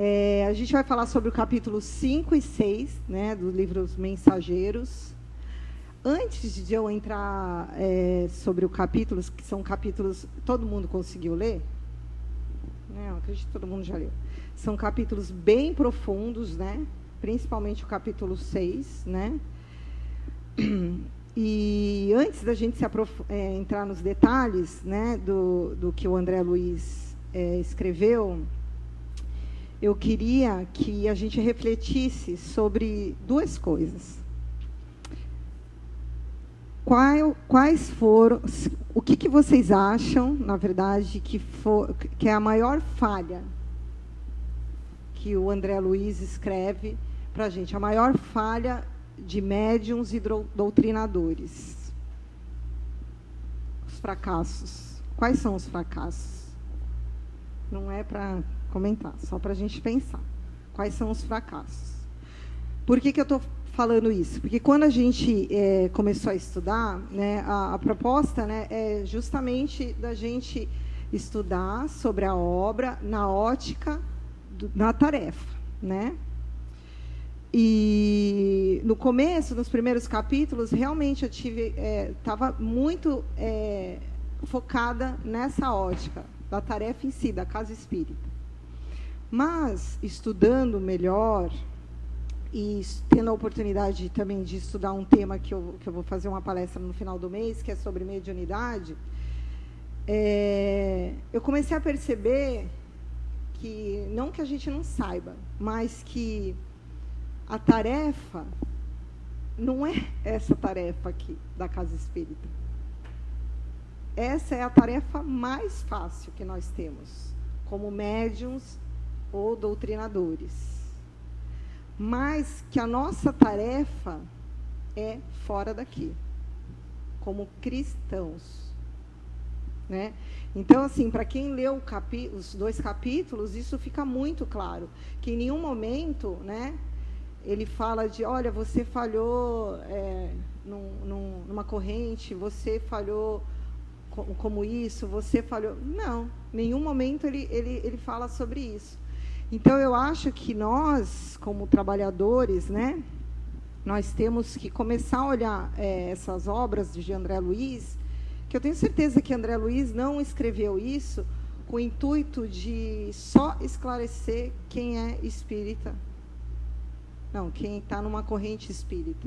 É, a gente vai falar sobre o capítulo 5 e 6, né, do livro Os Mensageiros. Antes de eu entrar é, sobre o capítulo, que são capítulos. Todo mundo conseguiu ler? Não, acredito que todo mundo já leu. São capítulos bem profundos, né? principalmente o capítulo 6. Né? E antes da gente é, entrar nos detalhes né, do, do que o André Luiz é, escreveu, eu queria que a gente refletisse sobre duas coisas. Qual, quais foram, o que, que vocês acham, na verdade, que, for, que é a maior falha que o André Luiz escreve para a gente, a maior falha de médiums e doutrinadores? Os fracassos. Quais são os fracassos? Não é para comentar, só para a gente pensar. Quais são os fracassos? Por que, que eu estou falando isso? Porque quando a gente é, começou a estudar, né, a, a, proposta né, é justamente da gente estudar sobre a obra na ótica do, na tarefa, né? E no começo, nos primeiros capítulos, realmente eu tive estava é, muito é, focada nessa ótica da tarefa em si, da casa espírita. Mas, estudando melhor e tendo a oportunidade também de estudar um tema que eu, que eu vou fazer uma palestra no final do mês, que é sobre mediunidade, é, eu comecei a perceber que, não que a gente não saiba, mas que a tarefa não é essa tarefa aqui da casa espírita. Essa é a tarefa mais fácil que nós temos, como médiums ou doutrinadores. Mas que a nossa tarefa é fora daqui, como cristãos. Né? Então, assim, para quem leu os dois capítulos, isso fica muito claro. Que em nenhum momento né, ele fala de, olha, você falhou é, num, num, numa corrente, você falhou como isso, você falhou. Não, em nenhum momento ele, ele, ele fala sobre isso. Então, eu acho que nós, como trabalhadores, né, nós temos que começar a olhar é, essas obras de André Luiz, que eu tenho certeza que André Luiz não escreveu isso com o intuito de só esclarecer quem é espírita. Não, quem está numa corrente espírita.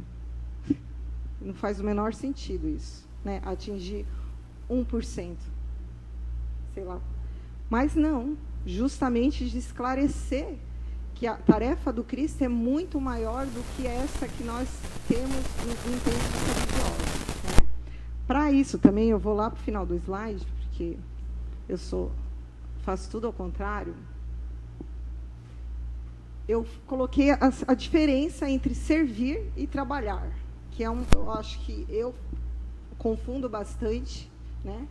Não faz o menor sentido isso. Né? Atingir 1%. Sei lá. Mas não, justamente de esclarecer que a tarefa do Cristo é muito maior do que essa que nós temos em tempos religiosos. Né? Para isso, também eu vou lá para o final do slide, porque eu sou faço tudo ao contrário. Eu coloquei a, a diferença entre servir e trabalhar, que é um, eu acho que eu confundo bastante, né?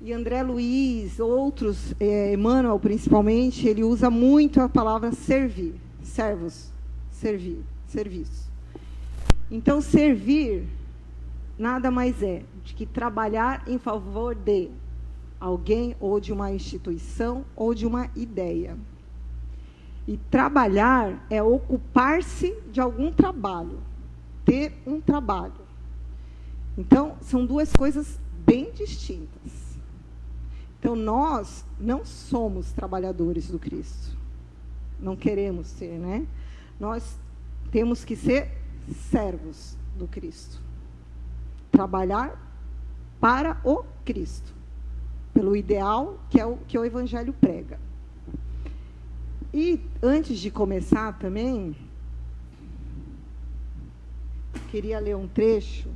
E André Luiz, outros, é, Emmanuel principalmente, ele usa muito a palavra servir, servos, servir, serviço. Então, servir nada mais é do que trabalhar em favor de alguém ou de uma instituição ou de uma ideia. E trabalhar é ocupar-se de algum trabalho, ter um trabalho. Então, são duas coisas bem distintas. Então, nós não somos trabalhadores do Cristo. Não queremos ser, né? Nós temos que ser servos do Cristo. Trabalhar para o Cristo, pelo ideal que é o que o Evangelho prega. E antes de começar também, queria ler um trecho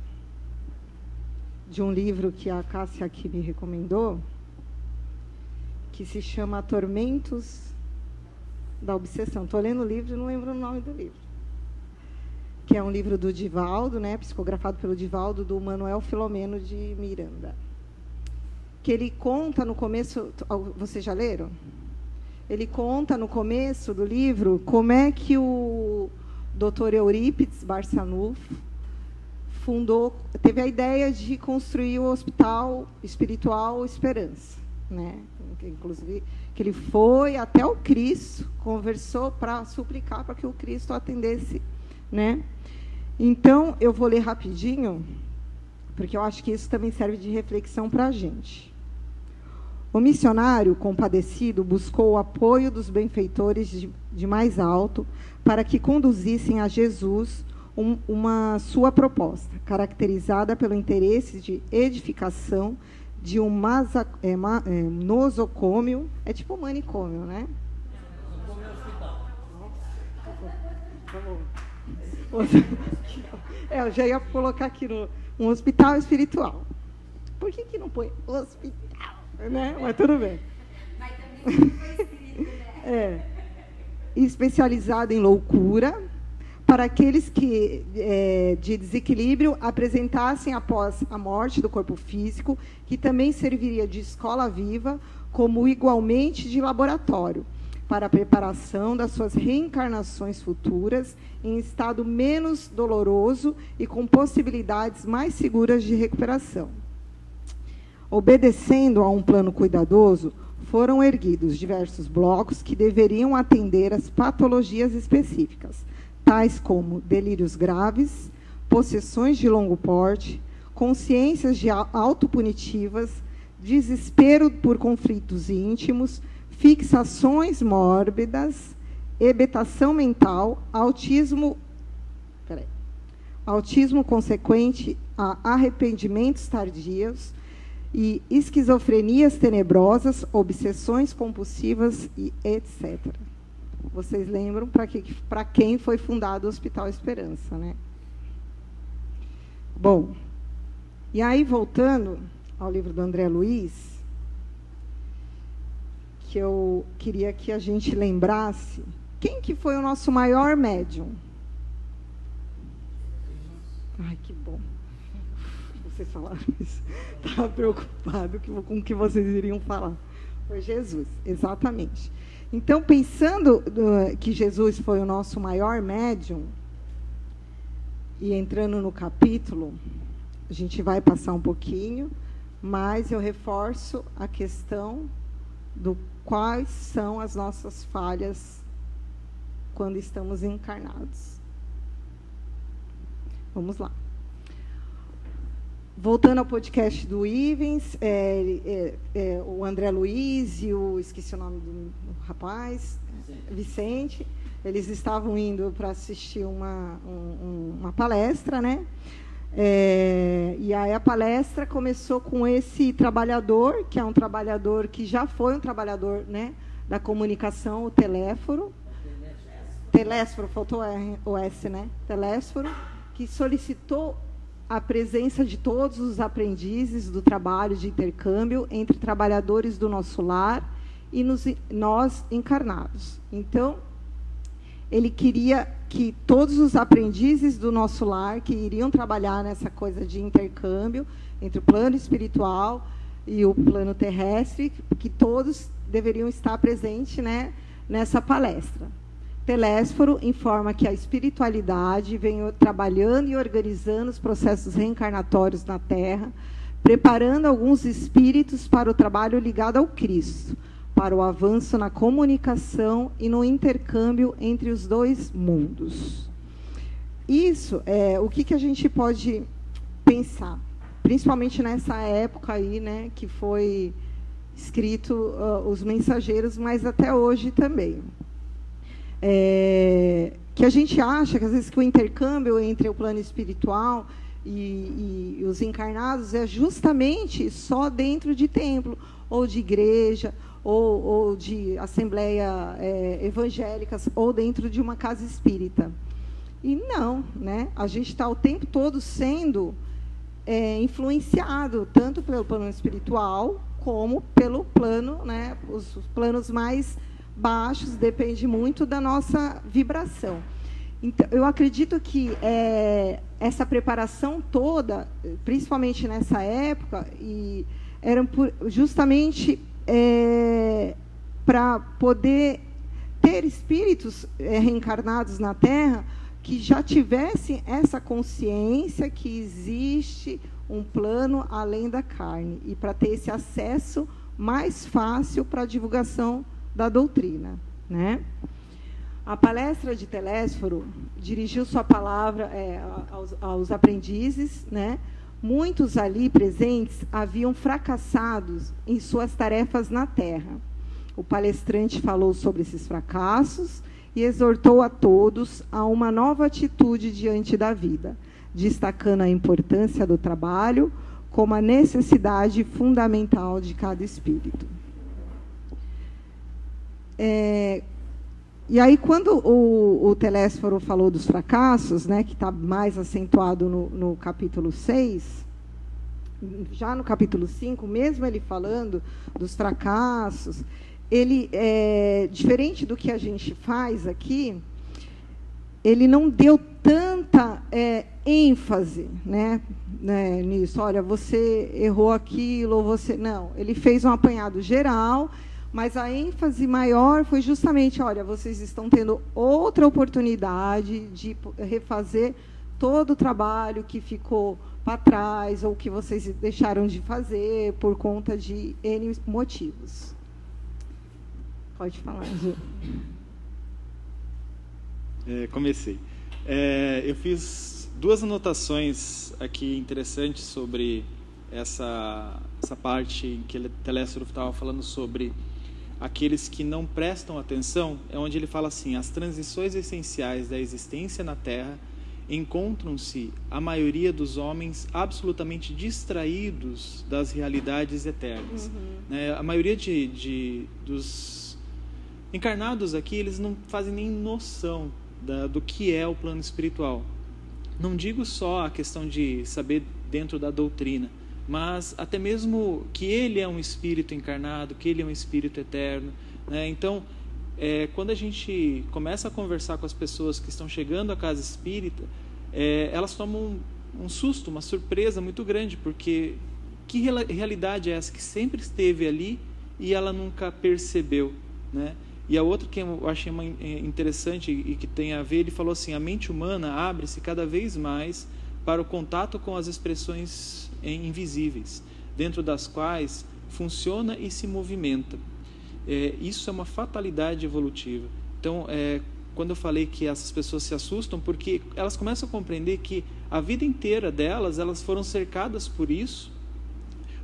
de um livro que a Cássia aqui me recomendou, que se chama Tormentos da Obsessão. Estou lendo o livro e não lembro o nome do livro. Que é um livro do Divaldo, né, psicografado pelo Divaldo, do Manuel Filomeno de Miranda. Que ele conta no começo. Vocês já leram? Ele conta no começo do livro como é que o Dr. Eurípides Barçanufo fundou, teve a ideia de construir o Hospital Espiritual Esperança, né? inclusive, que ele foi até o Cristo conversou para suplicar para que o Cristo atendesse, né? Então, eu vou ler rapidinho, porque eu acho que isso também serve de reflexão para a gente. O missionário compadecido buscou o apoio dos benfeitores de, de mais alto para que conduzissem a Jesus um, uma sua proposta, caracterizada pelo interesse de edificação de um masa, é, ma, é, nosocômio, é tipo manicômio, né? É, eu já ia colocar aqui no um hospital espiritual. Por que, que não põe hospital? Né? Mas tudo bem. Mas também foi escrito, né? É. Especializado em loucura, para aqueles que é, de desequilíbrio apresentassem após a morte do corpo físico, que também serviria de escola viva, como igualmente de laboratório, para a preparação das suas reencarnações futuras em estado menos doloroso e com possibilidades mais seguras de recuperação. Obedecendo a um plano cuidadoso, foram erguidos diversos blocos que deveriam atender às patologias específicas tais como delírios graves, possessões de longo porte, consciências de autopunitivas, desespero por conflitos íntimos, fixações mórbidas, hebetação mental, autismo, peraí, autismo consequente a arrependimentos tardios e esquizofrenias tenebrosas, obsessões compulsivas e etc. Vocês lembram para que, quem foi fundado o Hospital Esperança, né? Bom, e aí voltando ao livro do André Luiz, que eu queria que a gente lembrasse quem que foi o nosso maior médium. Ai, que bom. Vocês falaram isso. Estava preocupado com o que vocês iriam falar. Foi Jesus, exatamente. Então, pensando que Jesus foi o nosso maior médium, e entrando no capítulo, a gente vai passar um pouquinho, mas eu reforço a questão do quais são as nossas falhas quando estamos encarnados. Vamos lá. Voltando ao podcast do Ivens, é, é, é, o André Luiz e o. esqueci o nome do, rapaz, Vicente. Vicente eles estavam indo para assistir uma, um, uma palestra, né? É, e aí a palestra começou com esse trabalhador, que é um trabalhador que já foi um trabalhador né, da comunicação, o teléforo. Telésforo, faltou o S, né? Telésforo, que solicitou a presença de todos os aprendizes do trabalho de intercâmbio entre trabalhadores do nosso lar e nos, nós encarnados. Então, ele queria que todos os aprendizes do nosso lar que iriam trabalhar nessa coisa de intercâmbio entre o plano espiritual e o plano terrestre, que todos deveriam estar presentes né, nessa palestra. Telésforo informa que a espiritualidade vem trabalhando e organizando os processos reencarnatórios na Terra, preparando alguns espíritos para o trabalho ligado ao Cristo, para o avanço na comunicação e no intercâmbio entre os dois mundos. Isso é o que, que a gente pode pensar, principalmente nessa época aí, né, que foi escrito uh, os mensageiros, mas até hoje também é, que a gente acha que às vezes que o intercâmbio entre o plano espiritual e, e, os encarnados é justamente só dentro de templo ou de igreja ou, ou de assembleia é, evangélicas ou dentro de uma casa espírita. E não, né? A gente está o tempo todo sendo é, influenciado tanto pelo plano espiritual como pelo plano, né? Os, os planos mais baixos, depende muito da nossa vibração. Então, eu acredito que é, essa preparação toda, principalmente nessa época, e eram por, justamente é, para poder ter espíritos é, reencarnados na Terra que já tivessem essa consciência que existe um plano além da carne e para ter esse acesso mais fácil para a divulgação da doutrina, né? A palestra de Telésforo dirigiu sua palavra é, aos, aos, aprendizes, né? Muitos ali presentes haviam fracassados em suas tarefas na Terra. O palestrante falou sobre esses fracassos e exortou a todos a uma nova atitude diante da vida, destacando a importância do trabalho como a necessidade fundamental de cada espírito. É, e aí, quando o, o Telésforo falou dos fracassos, né, que está mais acentuado no, no capítulo 6, já no capítulo 5, mesmo ele falando dos fracassos, ele, é, diferente do que a gente faz aqui, ele não deu tanta é, ênfase né, né, nisso. Olha, você errou aquilo, ou você. Não, ele fez um apanhado geral, mas a ênfase maior foi justamente: olha, vocês estão tendo outra oportunidade de refazer todo o trabalho que ficou para trás ou que vocês deixaram de fazer por conta de N motivos. Pode falar, Gil. É, comecei. É, eu fiz duas anotações aqui interessantes sobre essa, essa parte em que Telésforo estava falando sobre aqueles que não prestam atenção, é onde ele fala assim: as transições essenciais da existência na Terra encontram-se a maioria dos homens absolutamente distraídos das realidades eternas. Uhum. Né? A maioria de, de, dos Encarnados aqui, eles não fazem nem noção da, do que é o plano espiritual. Não digo só a questão de saber dentro da doutrina, mas até mesmo que ele é um espírito encarnado, que ele é um espírito eterno. Né? Então, é, quando a gente começa a conversar com as pessoas que estão chegando à casa espírita, é, elas tomam um, um, susto, uma surpresa muito grande, porque que realidade é essa que sempre esteve ali e ela nunca percebeu, né? E a outra que eu achei é, interessante e que tem a ver, ele falou assim: a mente humana abre-se cada vez mais para o contato com as expressões invisíveis, dentro das quais funciona e se movimenta. É, isso é uma fatalidade evolutiva. Então, é, quando eu falei que essas pessoas se assustam, porque elas começam a compreender que a vida inteira delas, elas foram cercadas por isso,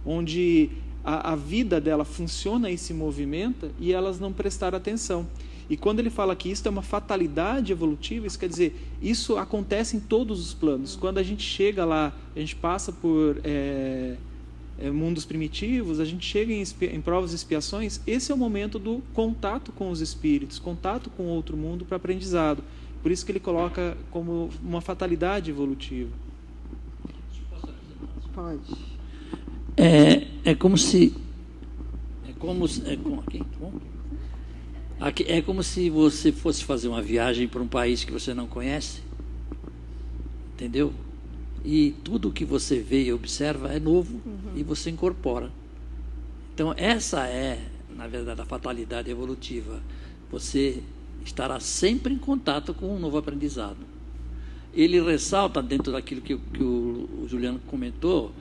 onde a, a vida dela funciona e se movimenta e elas não prestaram atenção. E quando ele fala que isso é uma fatalidade evolutiva, isso quer dizer, isso acontece em todos os planos. Quando a gente chega lá, a gente passa por é, é, mundos primitivos, a gente chega em, em provas e expiações, esse é o momento do contato com os espíritos, contato com outro mundo para aprendizado. Por isso que ele coloca como uma fatalidade evolutiva. Pode. É, é como se. É como, é, como, aqui, tá aqui, é como se você fosse fazer uma viagem para um país que você não conhece. Entendeu? E tudo que você vê e observa é novo uhum. e você incorpora. Então, essa é, na verdade, a fatalidade evolutiva. Você estará sempre em contato com um novo aprendizado. Ele ressalta, dentro daquilo que, que o, o Juliano comentou,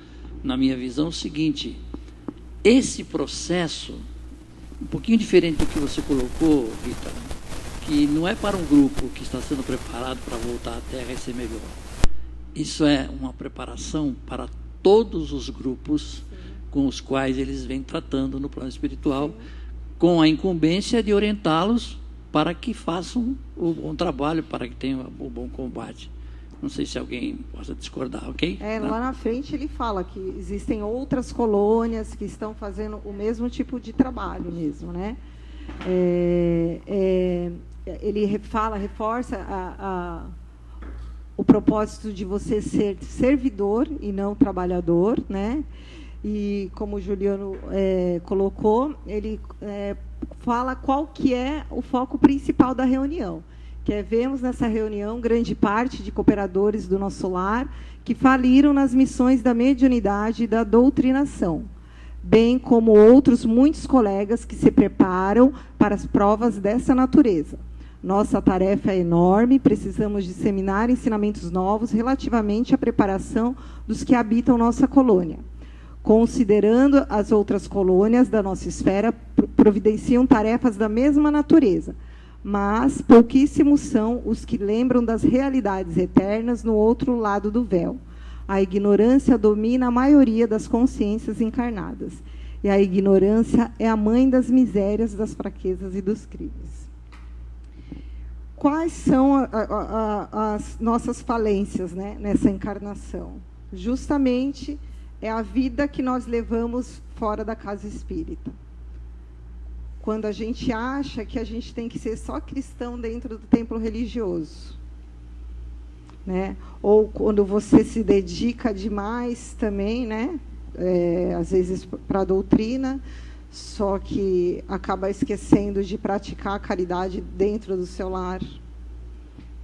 na minha visão, o seguinte: esse processo, um pouquinho diferente do que você colocou, Rita, que não é para um grupo que está sendo preparado para voltar à Terra e ser melhor. Isso é uma preparação para todos os grupos com os quais eles vêm tratando no plano espiritual, com a incumbência de orientá-los para que façam o bom trabalho, para que tenham o bom combate. Não sei se alguém possa discordar, ok? É, lá na frente ele fala que existem outras colônias que estão fazendo o mesmo tipo de trabalho mesmo, né? É, é, ele fala, reforça a, a, o propósito de você ser servidor e não trabalhador, né? E como o Juliano é, colocou, ele é, fala qual que é o foco principal da reunião que é, vemos nessa reunião grande parte de cooperadores do nosso lar que faliram nas missões da mediunidade e da doutrinação, bem como outros muitos colegas que se preparam para as provas dessa natureza. Nossa tarefa é enorme, precisamos disseminar ensinamentos novos relativamente à preparação dos que habitam nossa colônia. Considerando as outras colônias da nossa esfera, providenciam tarefas da mesma natureza, mas pouquíssimos são os que lembram das realidades eternas no outro lado do véu. A ignorância domina a maioria das consciências encarnadas. E a ignorância é a mãe das misérias, das fraquezas e dos crimes. Quais são a, a, a, as nossas falências né, nessa encarnação? Justamente é a vida que nós levamos fora da casa espírita quando a gente acha que a gente tem que ser só cristão dentro do templo religioso. Né? Ou quando você se dedica demais também, né? É, às vezes para a doutrina, só que acaba esquecendo de praticar a caridade dentro do seu lar,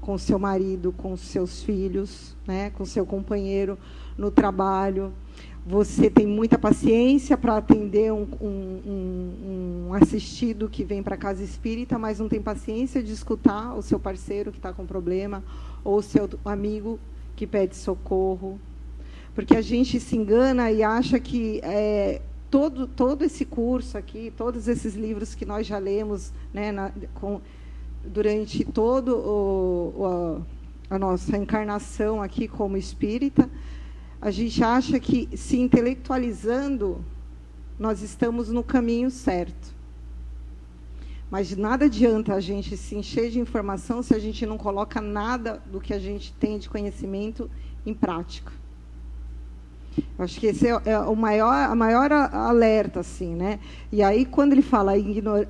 com seu marido, com seus filhos, né? com seu companheiro no trabalho você tem muita paciência para atender um, um, um, assistido que vem para casa espírita, mas não tem paciência de escutar o seu parceiro que está com problema ou o seu amigo que pede socorro. Porque a gente se engana e acha que é, todo, todo esse curso aqui, todos esses livros que nós já lemos né, na, com, durante o, a nossa encarnação aqui como espírita, a gente acha que se intelectualizando, nós estamos no caminho certo. Mas nada adianta a gente se encher de informação se a gente não coloca nada do que a gente tem de conhecimento em prática. Acho que esse é, é o maior, a maior alerta, assim, né? E aí quando ele fala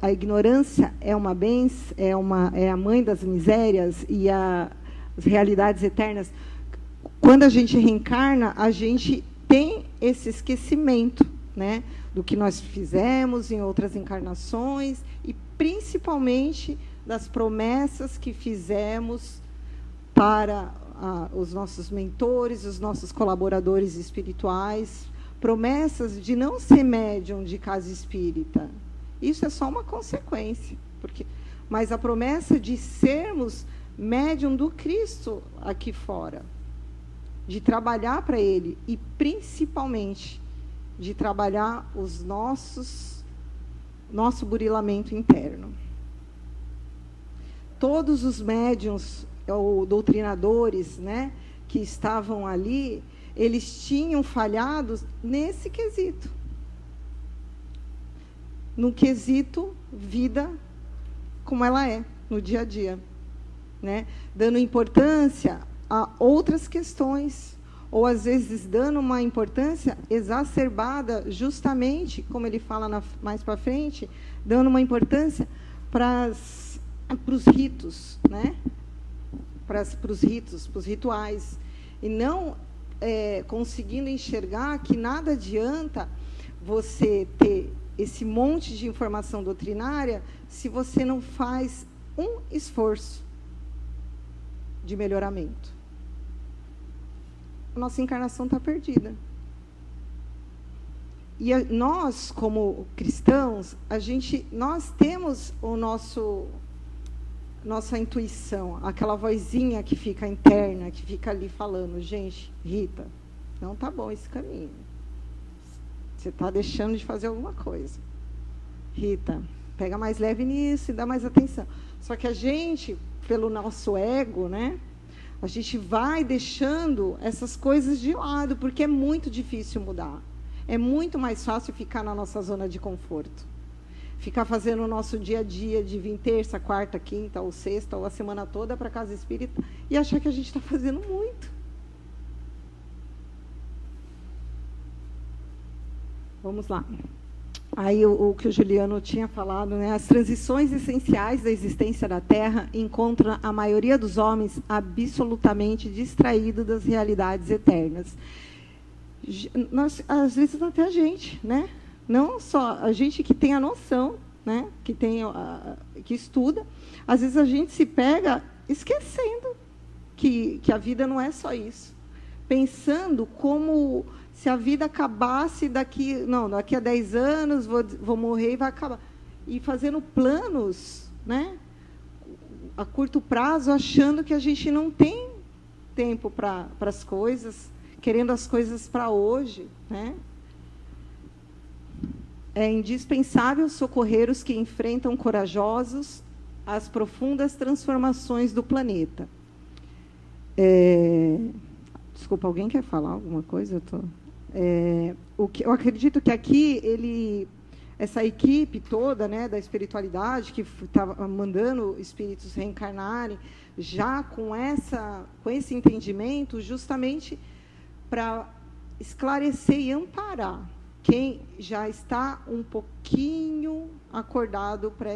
a ignorância é uma benção, é uma é a mãe das misérias e a, as realidades eternas, quando a gente reencarna, a gente tem esse esquecimento né, do que nós fizemos em outras encarnações e principalmente das promessas que fizemos para ah, os nossos mentores, os nossos colaboradores espirituais, promessas de não ser médium de casa espírita. Isso é só uma consequência, porque mas a promessa de sermos médium do Cristo aqui fora de trabalhar para Ele e principalmente de trabalhar os nossos nosso burilamento interno. Todos os médiums ou doutrinadores, né, que estavam ali, eles tinham falhado nesse quesito. No quesito vida como ela é no dia a dia, né? Dando importância a outras questões, ou às vezes dando uma importância exacerbada, justamente, como ele fala na, mais para frente, dando uma importância para os ritos, né? para os ritos, para os rituais, e não é, conseguindo enxergar que nada adianta você ter esse monte de informação doutrinária se você não faz um esforço de melhoramento a nossa encarnação está perdida. E a, nós, como cristãos, a gente, nós temos o nosso nossa intuição, aquela vozinha que fica interna, que fica ali falando, gente, Rita, não tá bom esse caminho. Você está deixando de fazer alguma coisa. Rita, pega mais leve nisso e dá mais atenção. Só que a gente, pelo nosso ego, né, a gente vai deixando essas coisas de lado, porque é muito difícil mudar. É muito mais fácil ficar na nossa zona de conforto. Ficar fazendo o nosso dia a dia de vir terça, quarta, quinta ou sexta ou a semana toda para casa espírita e achar que a gente está fazendo muito. Vamos lá. Aí o, o, que o Juliano tinha falado, né? As transições essenciais da existência da Terra encontram a maioria dos homens absolutamente distraído das realidades eternas. Nós, às vezes até a gente, né? Não só a gente que tem a noção, né? Que tem, a, que estuda, às vezes a gente se pega esquecendo que que a vida não é só isso, pensando como se a vida acabasse daqui, não, daqui a 10 anos vou, vou morrer e vai acabar. E fazendo planos, né? A curto prazo, achando que a gente não tem tempo para as coisas, querendo as coisas para hoje, né? É indispensável socorrer os que enfrentam corajosos as profundas transformações do planeta. É, desculpa, alguém quer falar alguma coisa? Eu, tô, é, o que, eu acredito que aqui ele, essa equipe toda né, da espiritualidade que estava mandando espíritos reencarnarem, já com, essa, com esse entendimento, justamente para esclarecer e amparar quem já está um pouquinho acordado para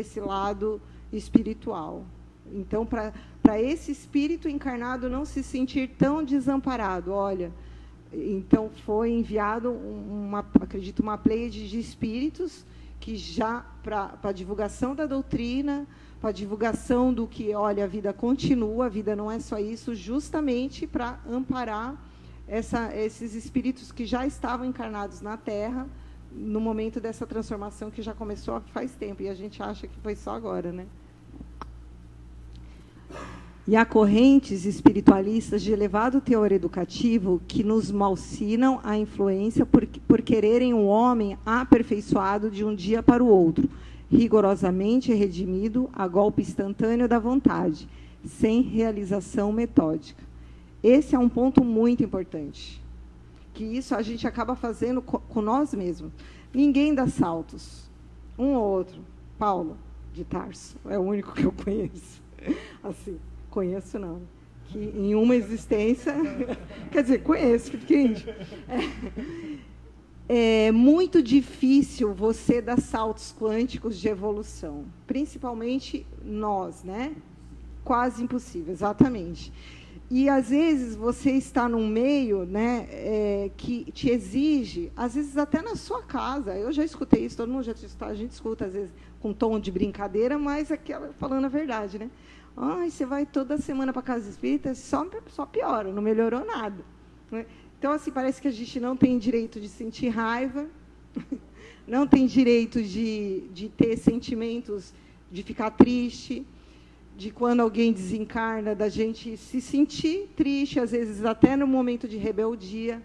esse lado espiritual. Então, para esse espírito encarnado não se sentir tão desamparado, olha, então foi enviado uma, acredito, uma pleiade de espíritos que já para a divulgação da doutrina, para a divulgação do que, olha, a vida continua, a vida não é só isso, justamente para amparar essa, esses espíritos que já estavam encarnados na Terra no momento dessa transformação que já começou faz tempo e a gente acha que foi só agora, né? E há correntes espiritualistas de elevado teor educativo que nos malsinam a influência por, por quererem um homem aperfeiçoado de um dia para o outro, rigorosamente redimido a golpe instantâneo da vontade, sem realização metódica. Esse é um ponto muito importante. Que isso a gente acaba fazendo com nós mesmos. Ninguém dá saltos. Um ou outro. Paulo, de Tarso. É o único que eu conheço. Assim, conheço não. Que em uma existência. quer dizer, conheço, que é, é muito difícil você dar saltos quânticos de evolução. Principalmente nós, né? Quase impossível, exatamente. E às vezes você está num meio né, é, que te exige, às vezes até na sua casa. Eu já escutei isso, todo mundo já escuta, a gente escuta, às vezes, com tom de brincadeira, mas aquela falando a verdade, né? Ai, você vai toda semana para casa espírita, só, só piora, não melhorou nada. Né? Então, assim, parece que a gente não tem direito de sentir raiva, não tem direito de, de ter sentimentos de ficar triste de quando alguém desencarna, da gente se sentir triste, às vezes até no momento de rebeldia.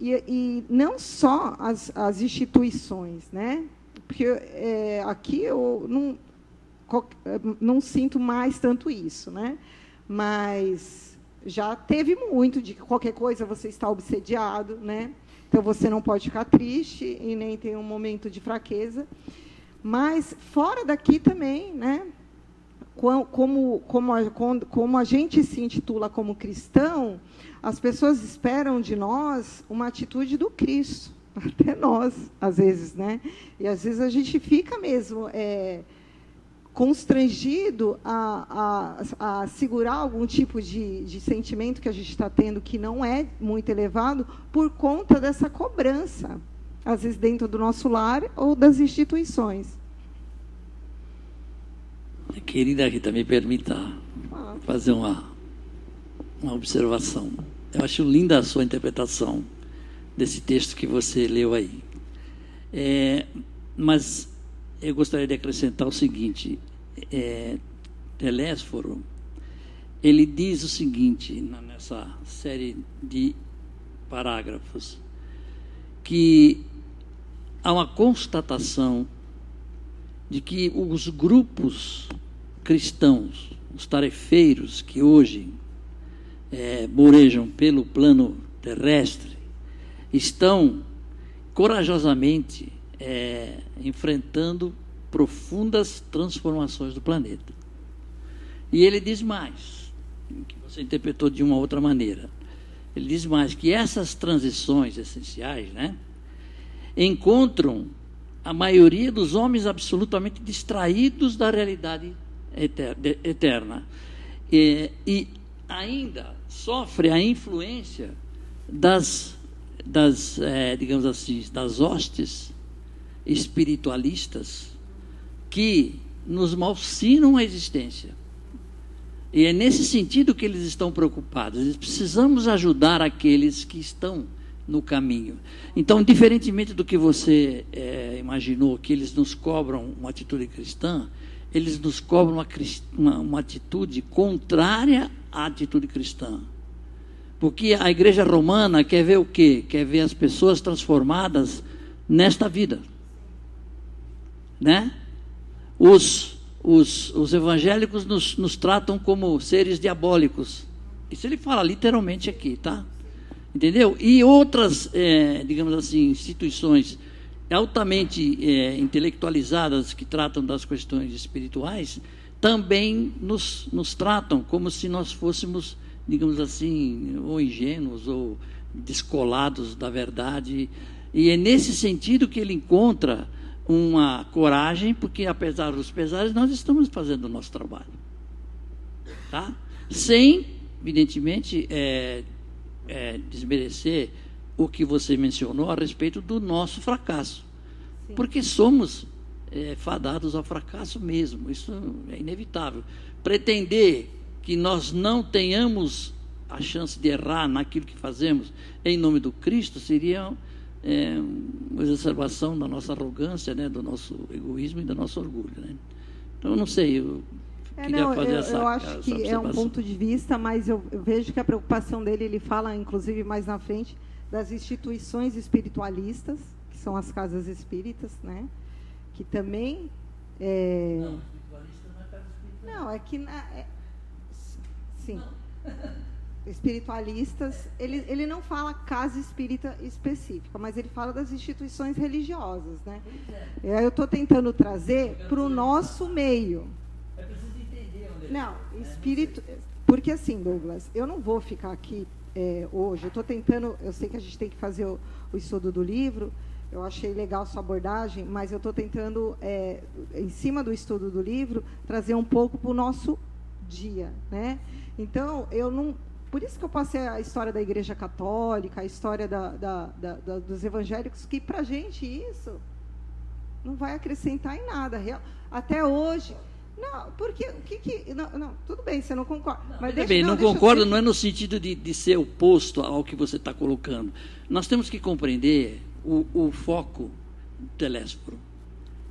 E, e não só as, as, instituições, né? Porque é, aqui eu não, não sinto mais tanto isso, né? Mas já teve muito de que qualquer coisa você está obsediado, né? Então você não pode ficar triste e nem ter um momento de fraqueza. Mas fora daqui também, né? como, como, como a gente se intitula como cristão, as pessoas esperam de nós uma atitude do Cristo, até nós, às vezes, né? E às vezes a gente fica mesmo é, constrangido a, a, a, segurar algum tipo de, de sentimento que a gente está tendo que não é muito elevado por conta dessa cobrança, às vezes dentro do nosso lar ou das instituições. Querida Rita, me permita fazer uma, uma observação. Eu acho linda a sua interpretação desse texto que você leu aí. É, mas eu gostaria de acrescentar o seguinte: é, Telésforo, ele diz o seguinte nessa série de parágrafos que há uma constatação de que os grupos cristãos, os tarefeiros que hoje é, morejam pelo plano terrestre, estão corajosamente é, enfrentando profundas transformações do planeta. E ele diz mais, que você interpretou de uma outra maneira. Ele diz mais que essas transições essenciais, né, encontram a maioria dos homens absolutamente distraídos da realidade eterna. E, e ainda sofre a influência das, das é, digamos assim, das hostes espiritualistas que nos malsinam a existência. E é nesse sentido que eles estão preocupados. Eles precisamos ajudar aqueles que estão no caminho. Então, diferentemente do que você é, imaginou, que eles nos cobram uma atitude cristã, eles nos cobram uma, uma, uma atitude contrária à atitude cristã. Porque a igreja romana quer ver o quê? Quer ver as pessoas transformadas nesta vida. Né? Os, os, os evangélicos nos, nos tratam como seres diabólicos. Isso ele fala literalmente aqui, tá? Entendeu? E outras, é, digamos assim, instituições altamente é, intelectualizadas que tratam das questões espirituais também nos, nos tratam como se nós fôssemos, digamos assim, ou ingênuos ou descolados da verdade. E é nesse sentido que ele encontra uma coragem, porque apesar dos pesares, nós estamos fazendo o nosso trabalho. Tá? Sem, evidentemente, é, é, desmerecer o que você mencionou a respeito do nosso fracasso. Sim. Porque somos é, fadados ao fracasso mesmo, isso é inevitável. Pretender que nós não tenhamos a chance de errar naquilo que fazemos em nome do Cristo seria é, uma exacerbação da nossa arrogância, né, do nosso egoísmo e do nosso orgulho. Né? Então, eu não sei, eu é, não, eu, essa, eu acho que é um ponto de vista, mas eu, eu, vejo que a preocupação dele, ele fala, inclusive, mais na frente, das instituições espiritualistas, que são as casas espíritas, né? que também... É... Não, espiritualista não é casa espírita. Não, é que... Na, é... Sim. Espiritualistas, ele, ele não fala casa espírita específica, mas ele fala das instituições religiosas. Né? É. Eu estou tentando trazer para o nosso meio. É preciso entender onde Não, é, espírito. Porque assim, Douglas, eu não vou ficar aqui é, hoje. Eu estou tentando. Eu sei que a gente tem que fazer o, o, estudo do livro. Eu achei legal sua abordagem, mas eu estou tentando, é, em cima do estudo do livro, trazer um pouco para o nosso dia, né? Então, eu não, por isso que eu passei a história da Igreja Católica, a história da, da, da, dos evangélicos, que para a gente isso não vai acrescentar em nada. Até hoje. Não, porque o que que. Não, não tudo bem, você não concorda. Não, mas deixa, bem, não, não concordo, não é no sentido de, de ser oposto ao que você está colocando. Nós temos que compreender o, o foco do Telésforo.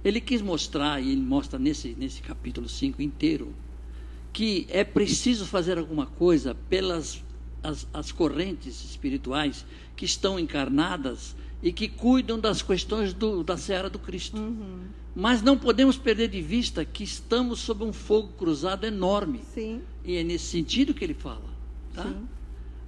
Ele quis mostrar, e ele mostra nesse, nesse capítulo 5 inteiro, que é preciso fazer alguma coisa pelas as, as correntes espirituais que estão encarnadas e que cuidam das questões do, da seara do Cristo. Uhum. Mas não podemos perder de vista que estamos sob um fogo cruzado enorme. Sim. E é nesse sentido que ele fala. Tá? Sim.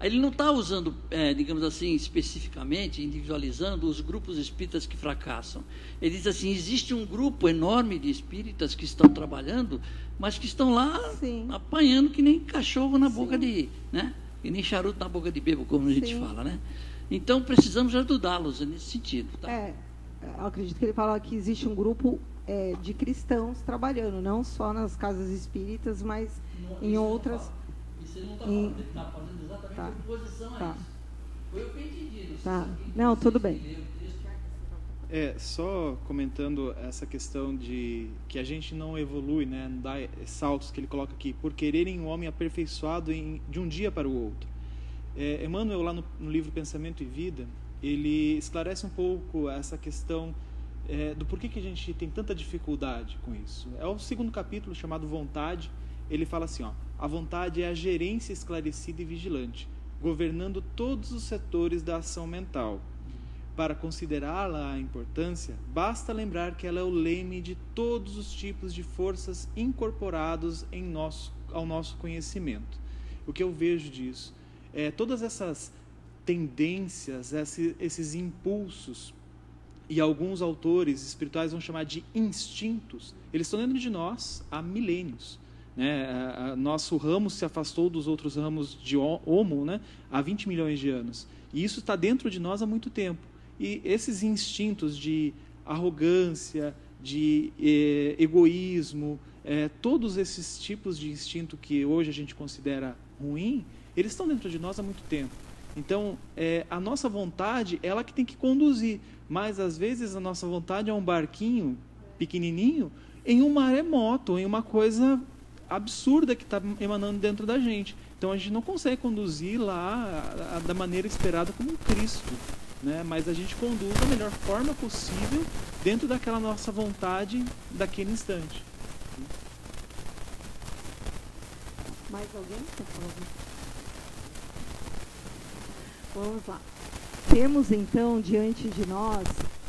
Ele não está usando, é, digamos assim, especificamente, individualizando os grupos espíritas que fracassam. Ele diz assim: existe um grupo enorme de espíritas que estão trabalhando, mas que estão lá Sim. apanhando que nem cachorro na Sim. boca de. Né? E nem charuto na boca de bebo, como a gente Sim. fala. Né? Então precisamos ajudá-los nesse sentido. Tá? É, eu acredito que ele fala que existe um grupo é, de cristãos trabalhando, não só nas casas espíritas, mas não, em outras. Isso ele não está falando, ele está fazendo exatamente tá. oposição tá. a isso. Foi o que eu entendi. Tá. Não, tudo bem. É, só comentando essa questão de que a gente não evolui, né, não dá saltos que ele coloca aqui, por quererem um homem aperfeiçoado em, de um dia para o outro. É, Emmanuel, lá no, no, livro Pensamento e Vida, ele esclarece um pouco essa questão é, do porquê que a gente tem tanta dificuldade com isso. É o segundo capítulo, chamado Vontade, ele fala assim, ó, a vontade é a gerência esclarecida e vigilante, governando todos os setores da ação mental, para considerá-la a importância, basta lembrar que ela é o leme de todos os tipos de forças incorporados em nosso, ao nosso conhecimento. O que eu vejo disso é todas essas tendências, esses impulsos, e alguns autores espirituais vão chamar de instintos, eles estão dentro de nós há milênios. Né? nosso ramo se afastou dos outros ramos de Homo né? há 20 milhões de anos. E isso está dentro de nós há muito tempo. E esses instintos de arrogância, de eh, egoísmo, eh, todos esses tipos de instinto que hoje a gente considera ruim, eles estão dentro de nós há muito tempo. Então, eh, a nossa vontade, ela que tem que conduzir. Mas, às vezes, a nossa vontade é um barquinho pequenininho em um maremoto, em uma coisa absurda que está emanando dentro da gente. Então, a gente não consegue conduzir lá a, a, da maneira esperada como um Cristo né? mas a gente conduz da melhor forma possível dentro daquela nossa vontade daquele instante. Mais alguém? Vamos lá. Temos então diante de nós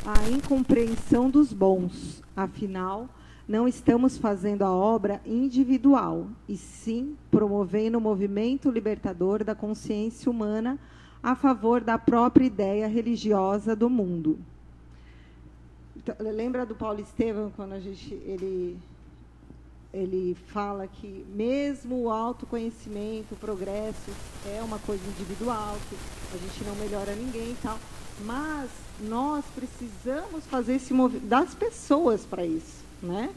a incompreensão dos bons. Afinal, não estamos fazendo a obra individual, e sim promovendo o movimento libertador da consciência humana a favor da própria ideia religiosa do mundo. Então, lembra do Paulo Estevam quando a gente ele ele fala que mesmo o autoconhecimento, o progresso é uma coisa individual, que a gente não melhora ninguém e tal, mas nós precisamos fazer esse movimento das pessoas para isso, né?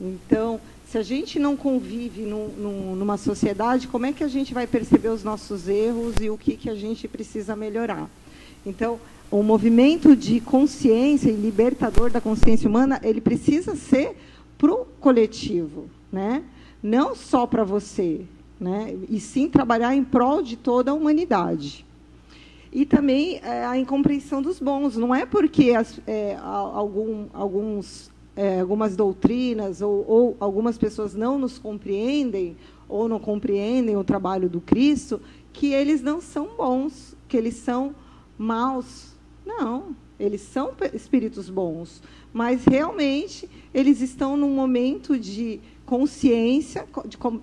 Então, se a gente não convive num, num, numa sociedade, como é que a gente vai perceber os nossos erros e o que, que a gente precisa melhorar? Então, o movimento de consciência e libertador da consciência humana, ele precisa ser para o coletivo, né? não só para você, né? e sim trabalhar em prol de toda a humanidade. E também é, a incompreensão dos bons. Não é porque as, é, algum, alguns, é, algumas doutrinas ou, ou algumas pessoas não nos compreendem ou não compreendem o trabalho do Cristo que eles não são bons, que eles são maus. Não, eles são espíritos bons, mas realmente eles estão num momento de consciência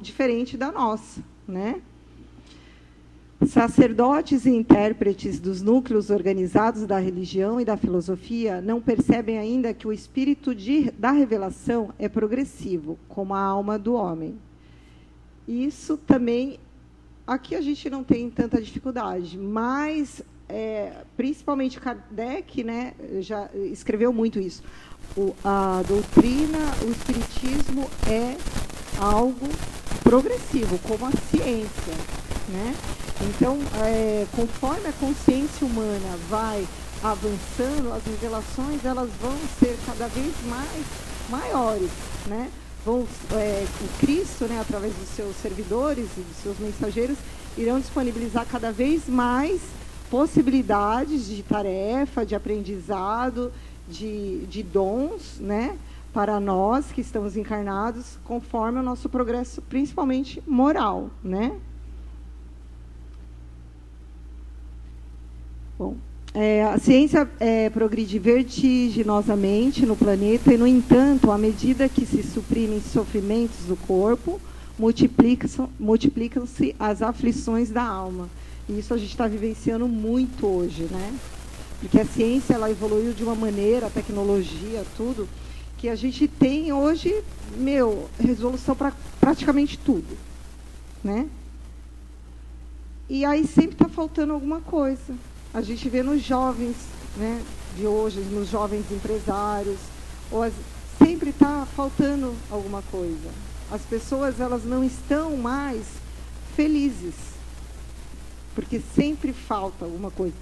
diferente da nossa, né? Sacerdotes e intérpretes dos núcleos organizados da religião e da filosofia não percebem ainda que o espírito de, da revelação é progressivo, como a alma do homem. Isso também, aqui a gente não tem tanta dificuldade, mas é, principalmente Kardec né, já escreveu muito isso. O, a doutrina, o espiritismo é algo progressivo, como a ciência. Né? Então, é, conforme a consciência humana vai avançando, as revelações elas vão ser cada vez mais maiores, né? Vão, é, o Cristo, né, através dos seus servidores e dos seus mensageiros, irão disponibilizar cada vez mais possibilidades de tarefa, de aprendizado, de, de dons, né? Para nós que estamos encarnados, conforme o nosso progresso, principalmente moral, né? Bom, é, a ciência é, progride vertiginosamente no planeta e, no entanto, à medida que se suprimem sofrimentos do corpo, multiplicam-se multiplicam as aflições da alma. E isso a gente está vivenciando muito hoje, né? Porque a ciência ela evoluiu de uma maneira, a tecnologia, tudo, que a gente tem hoje, meu, resolução para praticamente tudo, né? E aí sempre está faltando alguma coisa. A gente vê nos jovens, né, de hoje, nos jovens empresários, ou as, sempre está faltando alguma coisa. As pessoas elas não estão mais felizes porque sempre falta alguma coisa.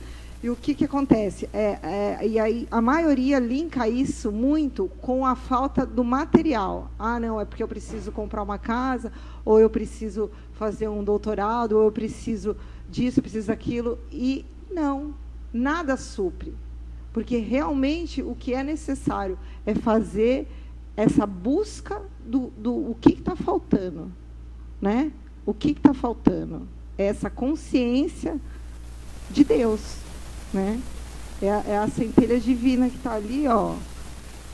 E o que, que acontece? É, é, e aí a maioria linka isso muito com a falta do material. Ah, não, é porque eu preciso comprar uma casa, ou eu preciso fazer um doutorado, ou eu preciso disso, preciso daquilo. E não, nada supre. Porque realmente o que é necessário é fazer essa busca do, do o que está faltando. Né? O que está faltando? essa consciência de Deus, né? É a, é a centelha divina que está ali, ó,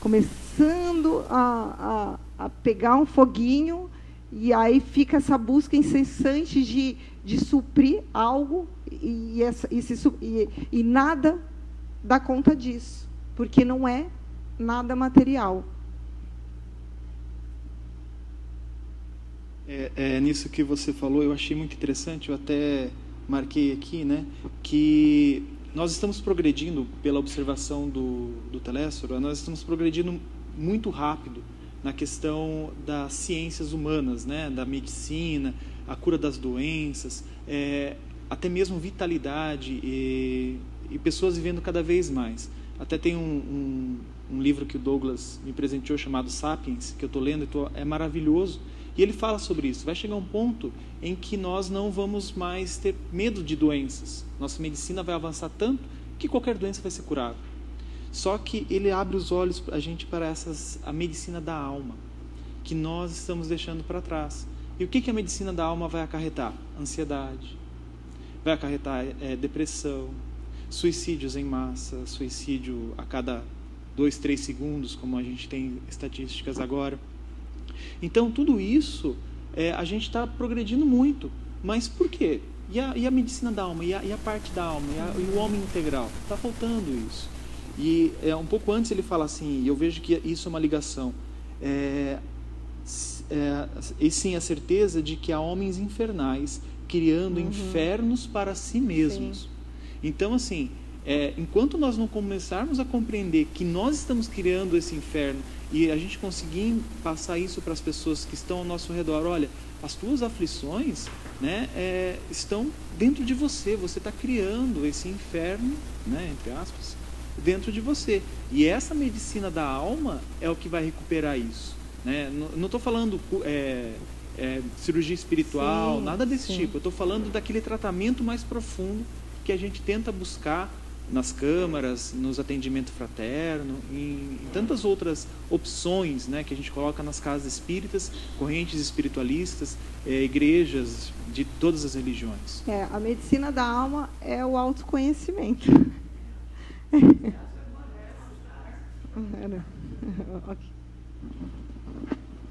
começando a, a, a, pegar um foguinho e aí fica essa busca incessante de, de suprir algo e, essa, e, se, e, e nada dá conta disso, porque não é nada material. É, é, nisso que você falou, eu achei muito interessante, eu até marquei aqui, né, que nós estamos progredindo, pela observação do, do Telésforo, nós estamos progredindo muito rápido na questão das ciências humanas, né, da medicina, a cura das doenças, é, até mesmo vitalidade e, e, pessoas vivendo cada vez mais. Até tem um, um, um livro que o Douglas me presenteou chamado Sapiens, que eu estou lendo e tô, é maravilhoso, e ele fala sobre isso. Vai chegar um ponto em que nós não vamos mais ter medo de doenças. Nossa medicina vai avançar tanto que qualquer doença vai ser curada. Só que ele abre os olhos a gente para essas a medicina da alma, que nós estamos deixando para trás. E o que, que a medicina da alma vai acarretar? Ansiedade, vai acarretar é, depressão, suicídios em massa, suicídio a cada dois, três segundos, como a gente tem estatísticas agora Então, tudo isso, é, a gente está progredindo muito. Mas por quê? E a, e a medicina da alma? E a, e a parte da alma? E, a, e o homem integral? Está faltando isso. E é, um pouco antes ele fala assim, e eu vejo que isso é uma ligação. É, é, e sim a certeza de que há homens infernais criando uhum. infernos para si mesmos. Sim. Então, assim, é, enquanto nós não começarmos a compreender que nós estamos criando esse inferno e a gente conseguir passar isso para as pessoas que estão ao nosso redor, olha, as tuas aflições né, é, estão dentro de você, você está criando esse inferno, né, entre aspas, dentro de você. E essa medicina da alma é o que vai recuperar isso. Né? Não estou falando é, é, cirurgia espiritual, sim, nada desse sim. tipo. Eu estou falando daquele tratamento mais profundo que a gente tenta buscar nas câmaras, nos atendimentos fraterno, em, em, tantas outras opções né, que a gente coloca nas casas espíritas, correntes espiritualistas, é, igrejas de todas as religiões. É, a medicina da alma é o autoconhecimento. okay.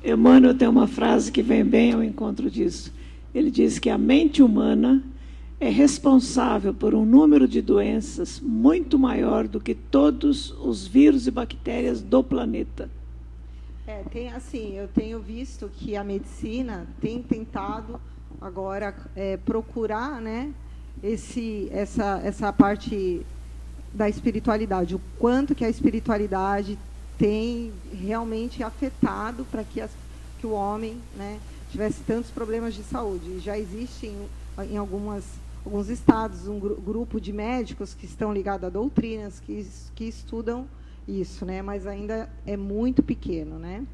Emmanuel tem uma frase que vem bem ao encontro disso. Ele diz que a mente humana é responsável por um número de doenças muito maior do que todos os vírus e bactérias do planeta. É, tem assim, eu tenho visto que a medicina tem tentado agora é, procurar, né, esse, essa, essa parte da espiritualidade, o quanto que a espiritualidade tem realmente afetado para que, que o homem né, tivesse tantos problemas de saúde. Já existe em, em algumas, alguns estados um gru grupo de médicos que estão ligados a doutrinas, que, que estudam isso, né, mas ainda é muito pequeno. Né?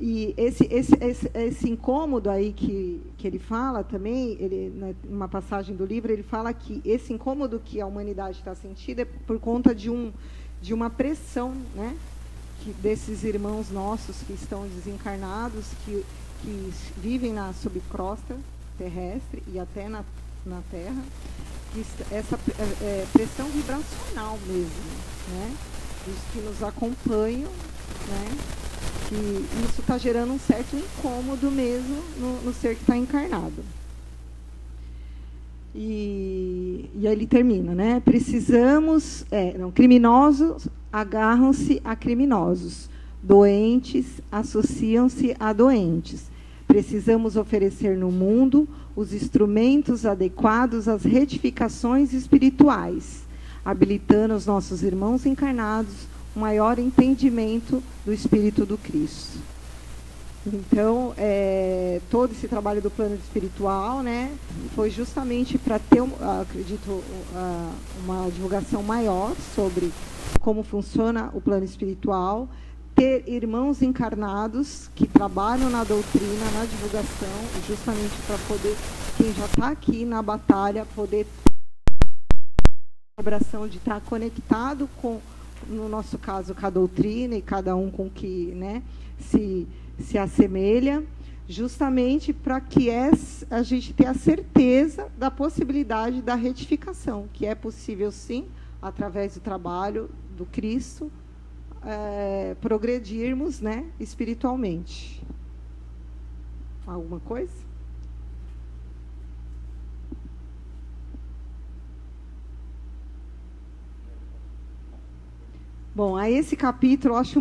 E esse, esse, esse, esse, incômodo aí que, que ele fala também, ele, numa passagem do livro, ele fala que esse incômodo que a humanidade está sentindo é por conta de, um, de uma pressão né, que, desses irmãos nossos que estão desencarnados, que, que vivem na subcrosta terrestre e até na, na Terra, essa é, é, pressão vibracional mesmo, né? Os que nos acompanham, né? Que isso está gerando um certo incômodo mesmo no, no ser que está encarnado. E, e aí ele termina, né? Precisamos, é, não, criminosos agarram-se a criminosos, doentes associam-se a doentes. Precisamos oferecer no mundo os instrumentos adequados às retificações espirituais, habilitando os nossos irmãos encarnados um maior entendimento do Espírito do Cristo. Então, é, todo esse trabalho do plano espiritual, né, foi justamente para ter, acredito, uma divulgação maior sobre como funciona o plano espiritual, ter irmãos encarnados que trabalham na doutrina, na divulgação, justamente para poder, quem já está aqui na batalha, poder a vibração de estar tá conectado com, no nosso caso, com a doutrina e cada um com que né, se se assemelha, justamente para que a gente tenha certeza da possibilidade da retificação, que é possível sim, através do trabalho do Cristo, é, progredirmos né, espiritualmente. Alguma coisa? Bom, aí esse capítulo eu acho,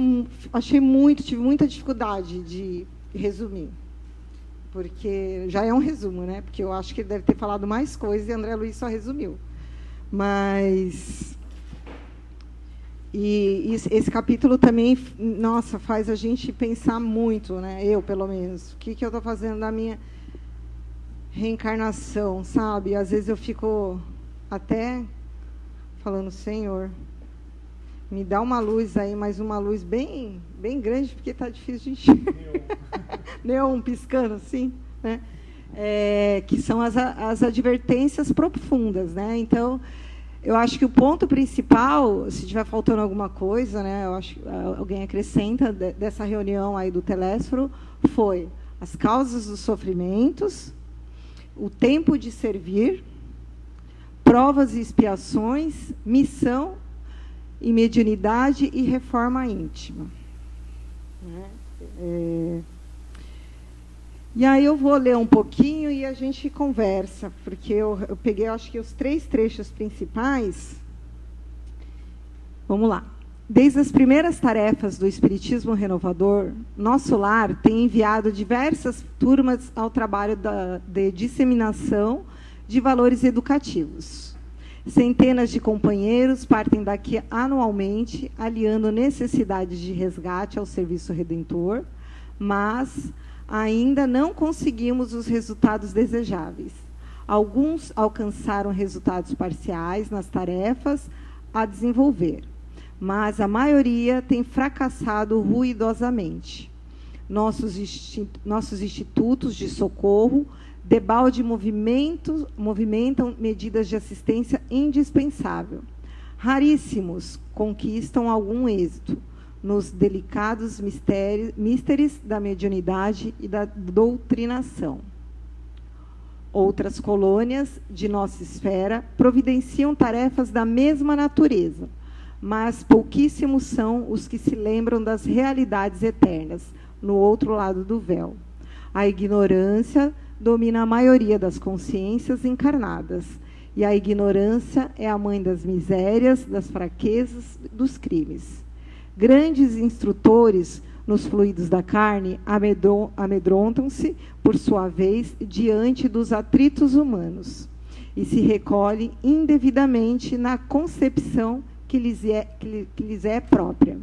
achei muito, tive muita dificuldade de resumir. Porque já é um resumo, né? Porque eu acho que ele deve ter falado mais coisas e André Luiz só resumiu. Mas. E esse capítulo também, nossa, faz a gente pensar muito, né? Eu, pelo menos. O que, que eu estou fazendo na minha reencarnação, sabe? Às vezes eu fico até falando, Senhor, me dá uma luz aí, mas uma luz bem, bem grande, porque está difícil de enxergar. Neon piscando assim, né? É, que são as, as advertências profundas, né? Então, eu acho que o ponto principal, se tiver faltando alguma coisa, né? Eu acho alguém acrescenta dessa reunião aí do Telésforo foi as causas dos sofrimentos, o tempo de servir, provas e expiações, missão e mediunidade e reforma íntima. Né? É, E aí eu vou ler um pouquinho e a gente conversa, porque eu, eu peguei, acho que os três trechos principais. Vamos lá. Desde as primeiras tarefas do Espiritismo Renovador, nosso lar tem enviado diversas turmas ao trabalho da, de disseminação de valores educativos. Centenas de companheiros partem daqui anualmente, aliando necessidades de resgate ao serviço redentor, mas ainda não conseguimos os resultados desejáveis. Alguns alcançaram resultados parciais nas tarefas a desenvolver mas a maioria tem fracassado ruidosamente. Nossos, nossos institutos de socorro debalde movimentam medidas de assistência indispensável. Raríssimos conquistam algum êxito nos delicados mistérios, da mediunidade e da doutrinação. Outras colônias de nossa esfera providenciam tarefas da mesma natureza, mas pouquíssimos são os que se lembram das realidades eternas, no outro lado do véu. A ignorância domina a maioria das consciências encarnadas, e a ignorância é a mãe das misérias, das fraquezas, dos crimes. Grandes instrutores nos fluidos da carne amedrontam-se, por sua vez, diante dos atritos humanos e se recolhem indevidamente na concepção que lhes é, que, lhes é própria.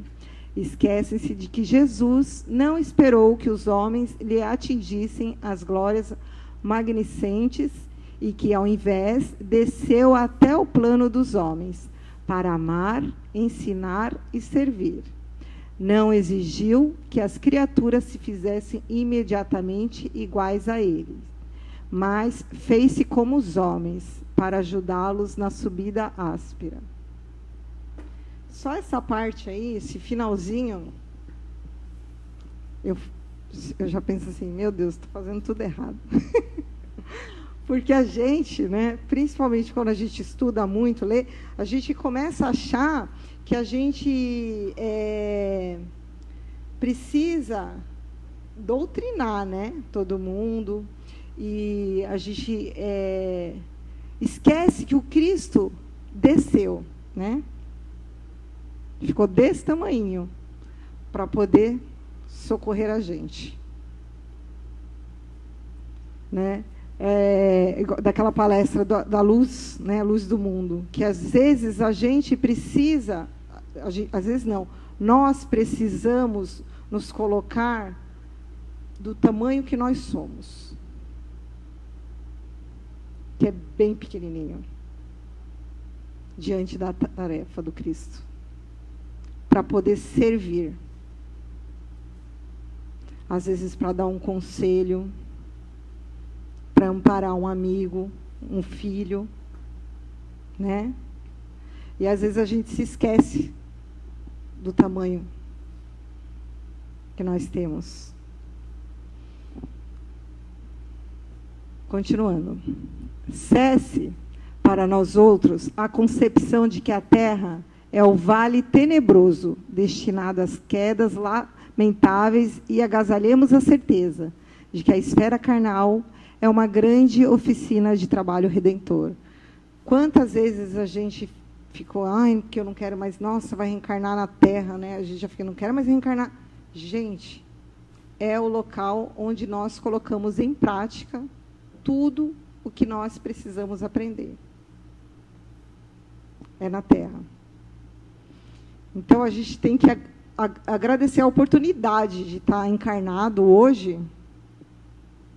Esquecem-se de que Jesus não esperou que os homens lhe atingissem as glórias magnificentes e que, ao invés, desceu até o plano dos homens para amar, ensinar e servir. Não exigiu que as criaturas se fizessem imediatamente iguais a ele, mas fez-se como os homens para ajudá-los na subida áspera só essa parte aí, esse finalzinho, eu, eu já penso assim, meu Deus, estou fazendo tudo errado. Porque a gente, né, principalmente quando a gente estuda muito, lê, a gente começa a achar que a gente é, precisa doutrinar né, todo mundo. E a gente é, esquece que o Cristo desceu. Né? Ficou desse tamanho para poder socorrer a gente. Né? É, daquela palestra da, da, luz, né, luz do mundo, que às vezes a gente precisa, gente, às vezes não, nós precisamos nos colocar do tamanho que nós somos, que é bem pequenininho, diante da tarefa do Cristo para poder servir. Às vezes para dar um conselho, para amparar um amigo, um filho, né? E às vezes a gente se esquece do tamanho que nós temos. Continuando. Cesse para nós outros a concepção de que a terra é o vale tenebroso, destinado às quedas lamentáveis, e agasalhemos a certeza de que a esfera carnal é uma grande oficina de trabalho redentor. Quantas vezes a gente ficou, ai, que eu não quero mais, nossa, vai reencarnar na Terra, né? A gente já fica, não quero mais reencarnar. Gente, é o local onde nós colocamos em prática tudo o que nós precisamos aprender. É na Terra. Então a gente tem que agradecer a oportunidade de estar encarnado hoje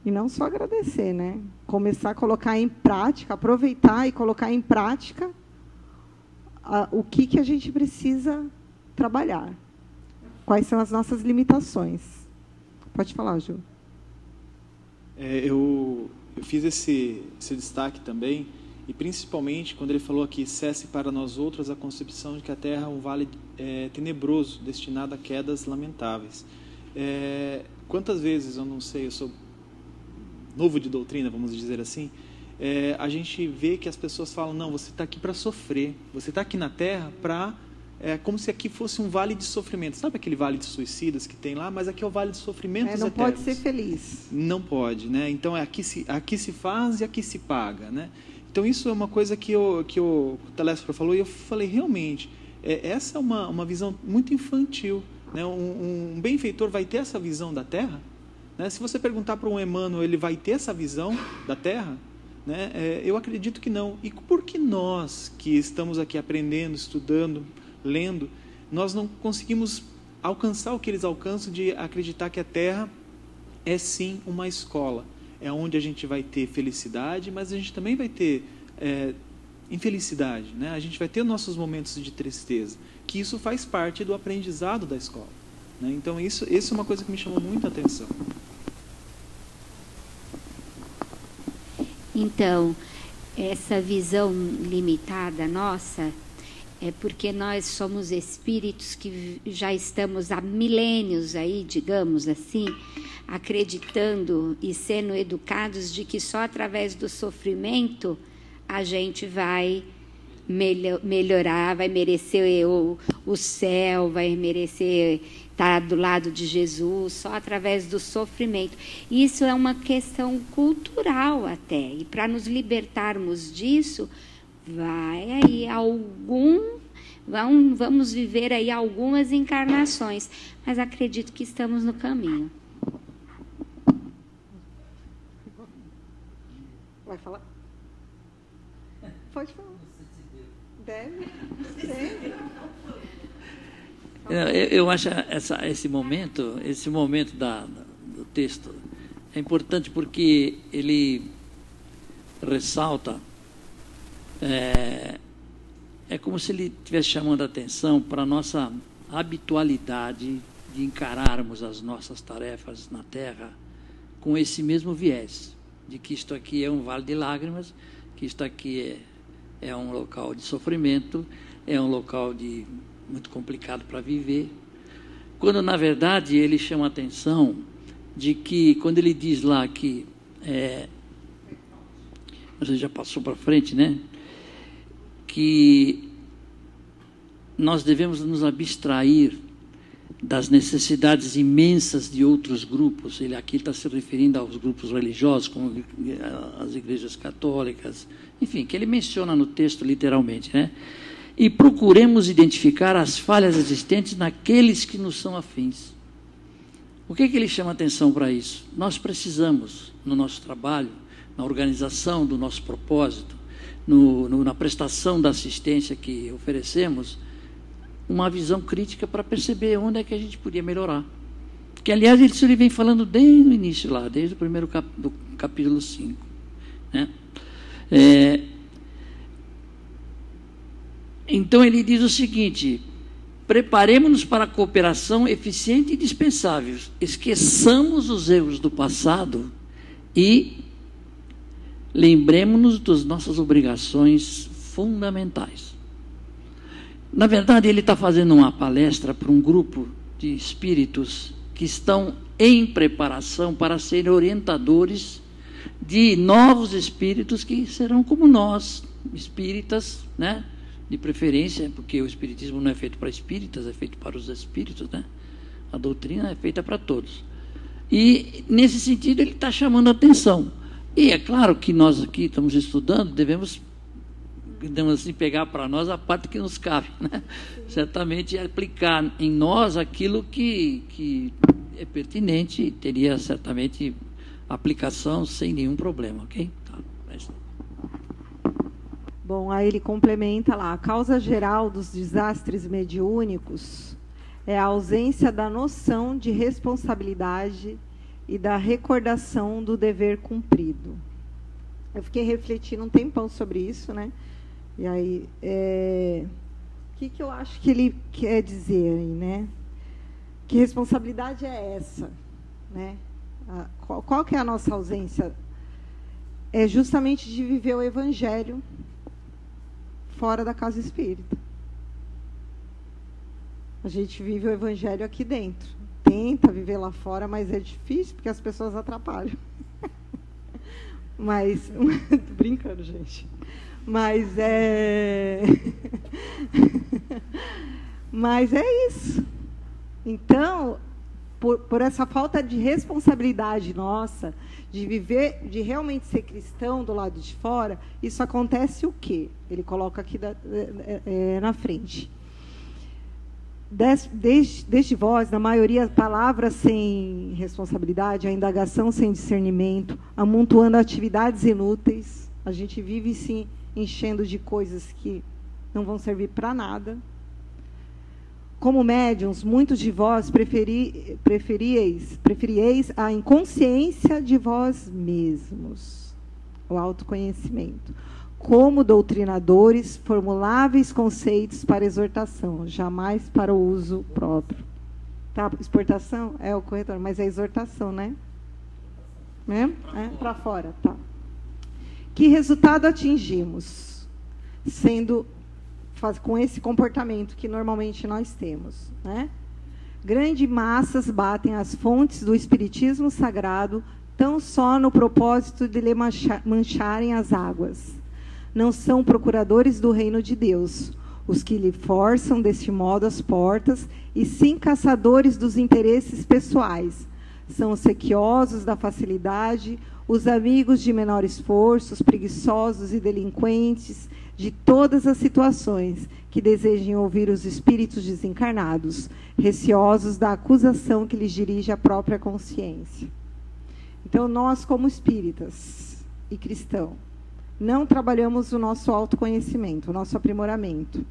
e não só agradecer, né? Começar a colocar em prática, aproveitar e colocar em prática o que, que a gente precisa trabalhar. Quais são as nossas limitações? Pode falar, Ju. É, eu, eu fiz esse, esse destaque também e principalmente quando ele falou aqui, cesse para nós outros a concepção de que a terra é um vale é, tenebroso, destinado a quedas lamentáveis. É, quantas vezes, eu não sei, eu sou novo de doutrina, vamos dizer assim, é, a gente vê que as pessoas falam, não, você está aqui para sofrer, você está aqui na terra para é como se aqui fosse um vale de sofrimento. Sabe aquele vale de suicidas que tem lá? Mas aqui é o vale de sofrimentos é, não eternos. pode ser feliz. Não pode, né? Então é aqui se, aqui se faz e aqui se paga, né? Então isso é uma coisa que, eu, que o Telésforo falou e eu falei, realmente, é, essa é uma, uma visão muito infantil. Né? Um, um benfeitor vai ter essa visão da Terra? Né? Se você perguntar para um Emmanuel, ele vai ter essa visão da Terra? Né? É, eu acredito que não. E por que nós, que estamos aqui aprendendo, estudando, lendo, nós não conseguimos alcançar o que eles alcançam de acreditar que a Terra é sim uma escola? É onde a gente vai ter felicidade, mas a gente também vai ter é, infelicidade. Né? A gente vai ter nossos momentos de tristeza, que isso faz parte do aprendizado da escola. Né? Então, isso, isso é uma coisa que me chamou muita atenção. Então, essa visão limitada nossa é porque nós somos espíritos que já estamos há milênios aí, digamos assim, acreditando e sendo educados de que só através do sofrimento a gente vai melhorar, vai merecer o, o céu, vai merecer estar do lado de Jesus, só através do sofrimento. Isso é uma questão cultural até. E para nos libertarmos disso, vai aí algum vamos viver aí algumas encarnações, mas acredito que estamos no caminho. Vai falar? Pode falar. Deve. Deve. Eu, eu acho essa, esse momento, esse momento da, do texto é importante porque ele ressalta, é, é como se ele estivesse chamando a atenção para a nossa habitualidade de encararmos as nossas tarefas na Terra com esse mesmo viés, de que isto aqui é um vale de lágrimas, que isto aqui é é um local de sofrimento, é um local de muito complicado para viver. Quando na verdade ele chama a atenção de que quando ele diz lá que é, você já passou para frente, né? Que nós devemos nos abstrair das necessidades imensas de outros grupos. Ele aqui está se referindo aos grupos religiosos, como as igrejas católicas, enfim, que ele menciona no texto literalmente, né? E procuremos identificar as falhas existentes naqueles que nos são afins. O que, é que ele chama atenção para isso? Nós precisamos, no nosso trabalho, na organização do nosso propósito, no, no, na prestação da assistência que oferecemos, uma visão crítica para perceber onde é que a gente podia melhorar. Que, aliás, ele vem falando desde o início lá, desde o primeiro cap, do capítulo 5. Né? É, então ele diz o seguinte: preparemos-nos para a cooperação eficiente e dispensável. Esqueçamos os erros do passado e lembremos-nos das nossas obrigações fundamentais. Na verdade, ele está fazendo uma palestra para um grupo de espíritos que estão em preparação para serem orientadores de novos espíritos que serão como nós, espíritas, né? De preferência, porque o espiritismo não é feito para espíritas, é feito para os espíritos, né? A doutrina é feita para todos. E nesse sentido ele está chamando a atenção. E é claro que nós aqui estamos estudando, devemos devemos assim, pegar para nós a parte que nos cabe, né? Certamente aplicar em nós aquilo que, que é pertinente teria certamente aplicação sem nenhum problema, ok? Tá. Bom, aí ele complementa lá: a causa geral dos desastres mediúnicos é a ausência da noção de responsabilidade e da recordação do dever cumprido. Eu fiquei refletindo um tempão sobre isso, né? E aí, é, o que, que eu acho que ele quer dizer aí, né? Que responsabilidade é essa, né? qual, qual que é a nossa ausência? É justamente de viver o evangelho fora da casa espírita. A gente vive o evangelho aqui dentro. Tenta viver lá fora, mas é difícil porque as pessoas atrapalham. mas, brincando, gente. Mas é Mas é isso. Então, por, por essa falta de responsabilidade nossa, de viver, de realmente ser cristão do lado de fora, isso acontece o quê? Ele coloca aqui da, é, é, na frente. Desde, desde vós, na maioria, palavras sem responsabilidade, a indagação sem discernimento, amontoando atividades inúteis. A gente vive se enchendo de coisas que não vão servir para nada. Como médiums, muitos de vós preferi, preferieis, preferieis a inconsciência de vós mesmos, o autoconhecimento. Como doutrinadores, formuláveis conceitos para exortação, jamais para o uso próprio. Tá, exportação é o corretor, mas é exortação, né? né? É, para fora, tá. Que resultado atingimos? Sendo faz, com esse comportamento que normalmente nós temos. Né? Grandes massas batem as fontes do espiritismo sagrado tão só no propósito de lhe mancharem as águas. Não são procuradores do reino de Deus, os que lhe forçam deste modo as portas, e sim caçadores dos interesses pessoais. São os sequiosos da facilidade, os amigos de menor esforço, os preguiçosos e delinquentes, de todas as situações que desejem ouvir os espíritos desencarnados, receosos da acusação que lhes dirige a própria consciência. Então, nós, como espíritas e cristãos, não trabalhamos o nosso autoconhecimento, o nosso aprimoramento.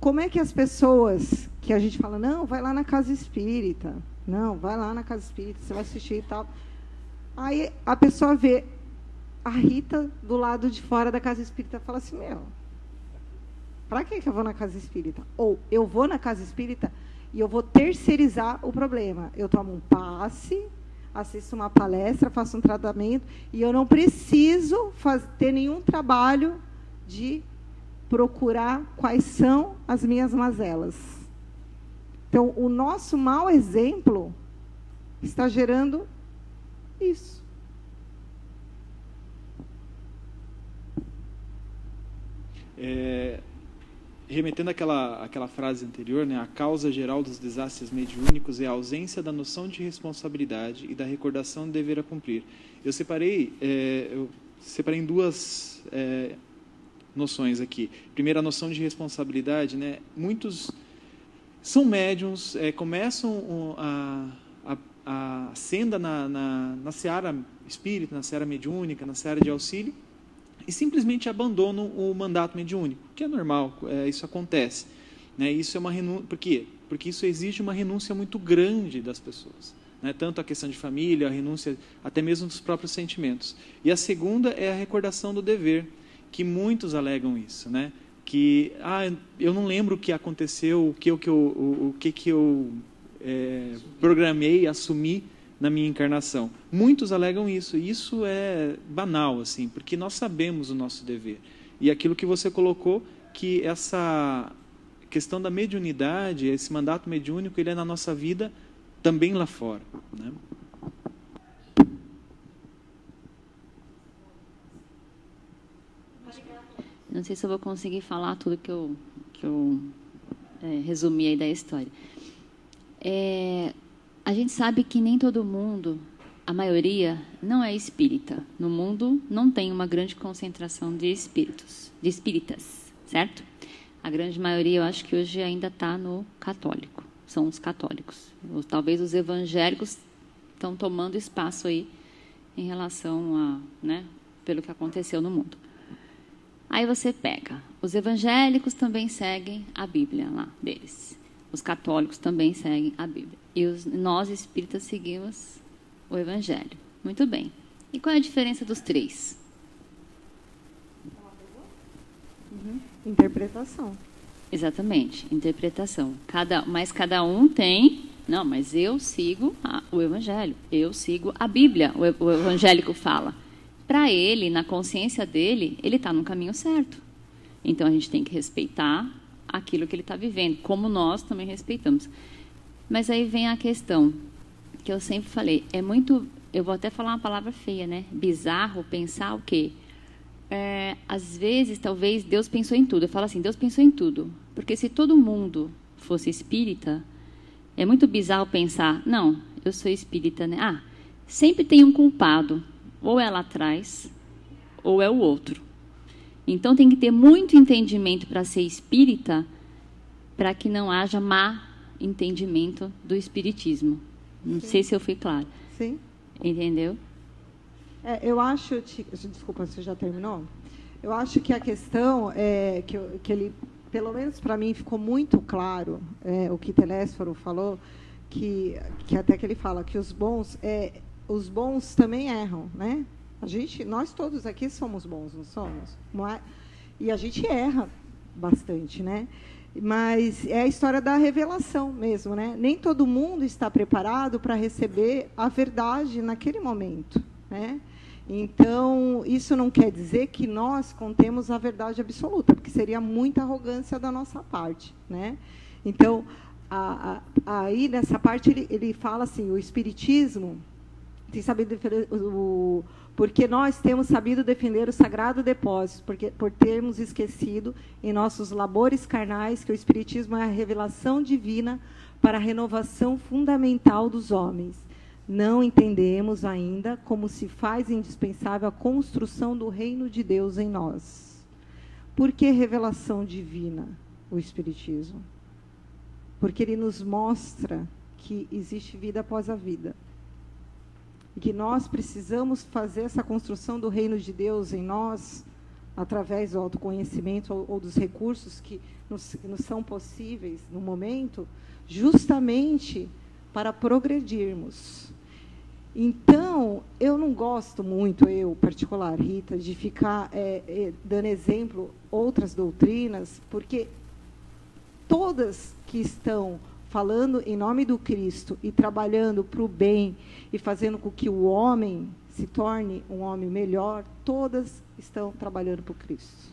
Como é que as pessoas que a gente fala, não, vai lá na casa espírita, não, vai lá na casa espírita, você vai assistir e tal. Aí a pessoa vê a Rita, do lado de fora da casa espírita, fala assim: Meu, para que eu vou na casa espírita? Ou eu vou na casa espírita e eu vou terceirizar o problema. Eu tomo um passe, assisto uma palestra, faço um tratamento e eu não preciso faz, ter nenhum trabalho de procurar quais são as minhas mazelas. Então, o nosso mau exemplo está gerando isso. É, remetendo àquela, àquela frase anterior, né, a causa geral dos desastres mediúnicos é a ausência da noção de responsabilidade e da recordação de dever a cumprir. Eu separei, é, eu separei em duas é, noções aqui. Primeiro, a noção de responsabilidade. Né, muitos são médiums, é, começam a, a, senda na, na, na seara espírita, na seara mediúnica, na seara de auxílio, e simplesmente abandonam o mandato mediúnico, que é normal, é, isso acontece. Né? Isso é uma renúncia, por quê? Porque isso exige uma renúncia muito grande das pessoas. Né? Tanto a questão de família, a renúncia até mesmo dos próprios sentimentos. E a segunda é a recordação do dever, que muitos alegam isso, né? que ah, eu não lembro o que aconteceu, o que, o que eu, o, o que, que eu é, programei, assumi na minha encarnação. Muitos alegam isso, e isso é banal, assim, porque nós sabemos o nosso dever. E aquilo que você colocou, que essa questão da mediunidade, esse mandato mediúnico, ele é na nossa vida também lá fora. Né? Não sei se eu vou conseguir falar tudo que eu, que eu é, resumi aí da história. É, a gente sabe que nem todo mundo, a maioria, não é espírita. No mundo não tem uma grande concentração de espíritos, de espíritas, certo? A grande maioria, eu acho que hoje ainda está no católico. São os católicos. Ou, talvez os evangélicos estão tomando espaço aí em relação a, né, pelo que aconteceu no mundo. Aí você pega, os evangélicos também seguem a Bíblia lá deles. Os católicos também seguem a Bíblia. E os, nós espíritas seguimos o Evangelho. Muito bem. E qual é a diferença dos três? Uhum. Interpretação. Exatamente, interpretação. Cada, mas cada um tem. Não, mas eu sigo a, o Evangelho. Eu sigo a Bíblia. O, o evangélico fala. Para ele, na consciência dele, ele está no caminho certo. Então a gente tem que respeitar aquilo que ele está vivendo, como nós também respeitamos. Mas aí vem a questão que eu sempre falei, é muito, eu vou até falar uma palavra feia, né? Bizarro pensar o quê? É, às vezes, talvez Deus pensou em tudo. Eu falo assim, Deus pensou em tudo, Porque se todo mundo fosse espírita, é muito bizarro pensar, não, eu sou espírita, né? Ah, sempre tem um culpado, ou é lá atrás, ou é o outro. Então tem que ter muito entendimento para ser espírita, para que não haja má entendimento do espiritismo. Não Sim. sei se eu fui claro. Sim. Entendeu? É, eu acho, desculpa, você já terminou? Eu acho que a questão é que, que ele, pelo menos para mim, ficou muito claro é, o que Telésforo falou, que, que até que ele fala que os bons, é, os bons também erram, né? A gente, nós todos aqui somos bons, não somos? É? E a gente erra bastante, né? Mas é a história da revelação mesmo, né? Nem todo mundo está preparado para receber a verdade naquele momento, né? Então, isso não quer dizer que nós contemos a verdade absoluta, porque seria muita arrogância da nossa parte, né? Então, a, a, aí nessa parte ele, ele fala assim, o espiritismo tem sabido o, porque nós temos sabido defender o sagrado depósito, porque por termos esquecido em nossos labores carnais que o espiritismo é a revelação divina para a renovação fundamental dos homens. Não entendemos ainda como se faz indispensável a construção do reino de Deus em nós. Por que revelação divina o espiritismo? Porque ele nos mostra que existe vida após a vida e que nós precisamos fazer essa construção do reino de Deus em nós através do autoconhecimento ou, ou dos recursos que nos, nos são possíveis no momento, justamente para progredirmos. Então, eu não gosto muito, eu particular, Rita, de ficar é, é, dando exemplo outras doutrinas, porque todas que estão falando em nome do Cristo e trabalhando para o bem e fazendo com que o homem se torne um homem melhor, todas estão trabalhando para o Cristo.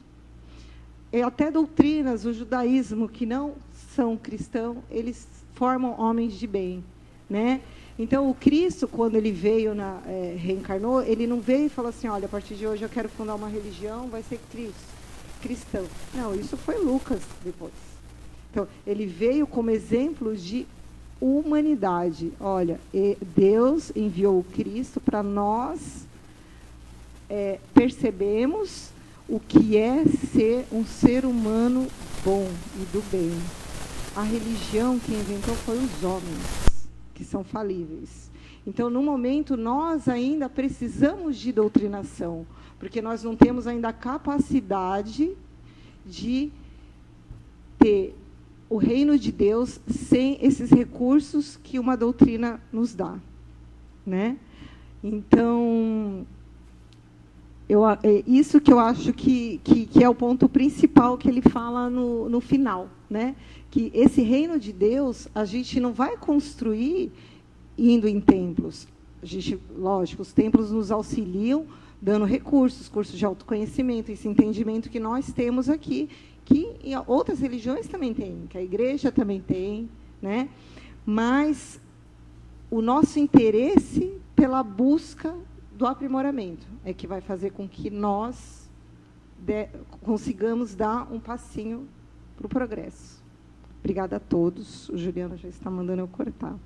E até doutrinas, o judaísmo, que não são cristãos, eles formam homens de bem. Né? Então, o Cristo, quando ele veio, na, é, reencarnou, ele não veio e falou assim, olha, a partir de hoje eu quero fundar uma religião, vai ser Cristo, cristão. Não, isso foi Lucas depois. Então, ele veio como exemplo de humanidade. Olha, Deus enviou o Cristo para nós é, percebemos o que é ser um ser humano bom e do bem. A religião que inventou foi os homens, que são falíveis. Então, no momento, nós ainda precisamos de doutrinação, porque nós não temos ainda a capacidade de ter o reino de Deus sem esses recursos que uma doutrina nos dá, né? Então, eu, é isso que eu acho que, que, que, é o ponto principal que ele fala no, no final, né? Que esse reino de Deus a gente não vai construir indo em templos. A gente, lógico, os templos nos auxiliam dando recursos, cursos de autoconhecimento, esse entendimento que nós temos aqui que outras religiões também têm, que a igreja também tem, né? Mas o nosso interesse pela busca do aprimoramento é que vai fazer com que nós de, consigamos dar um passinho para o progresso. Obrigada a todos. O Juliano já está mandando eu cortar.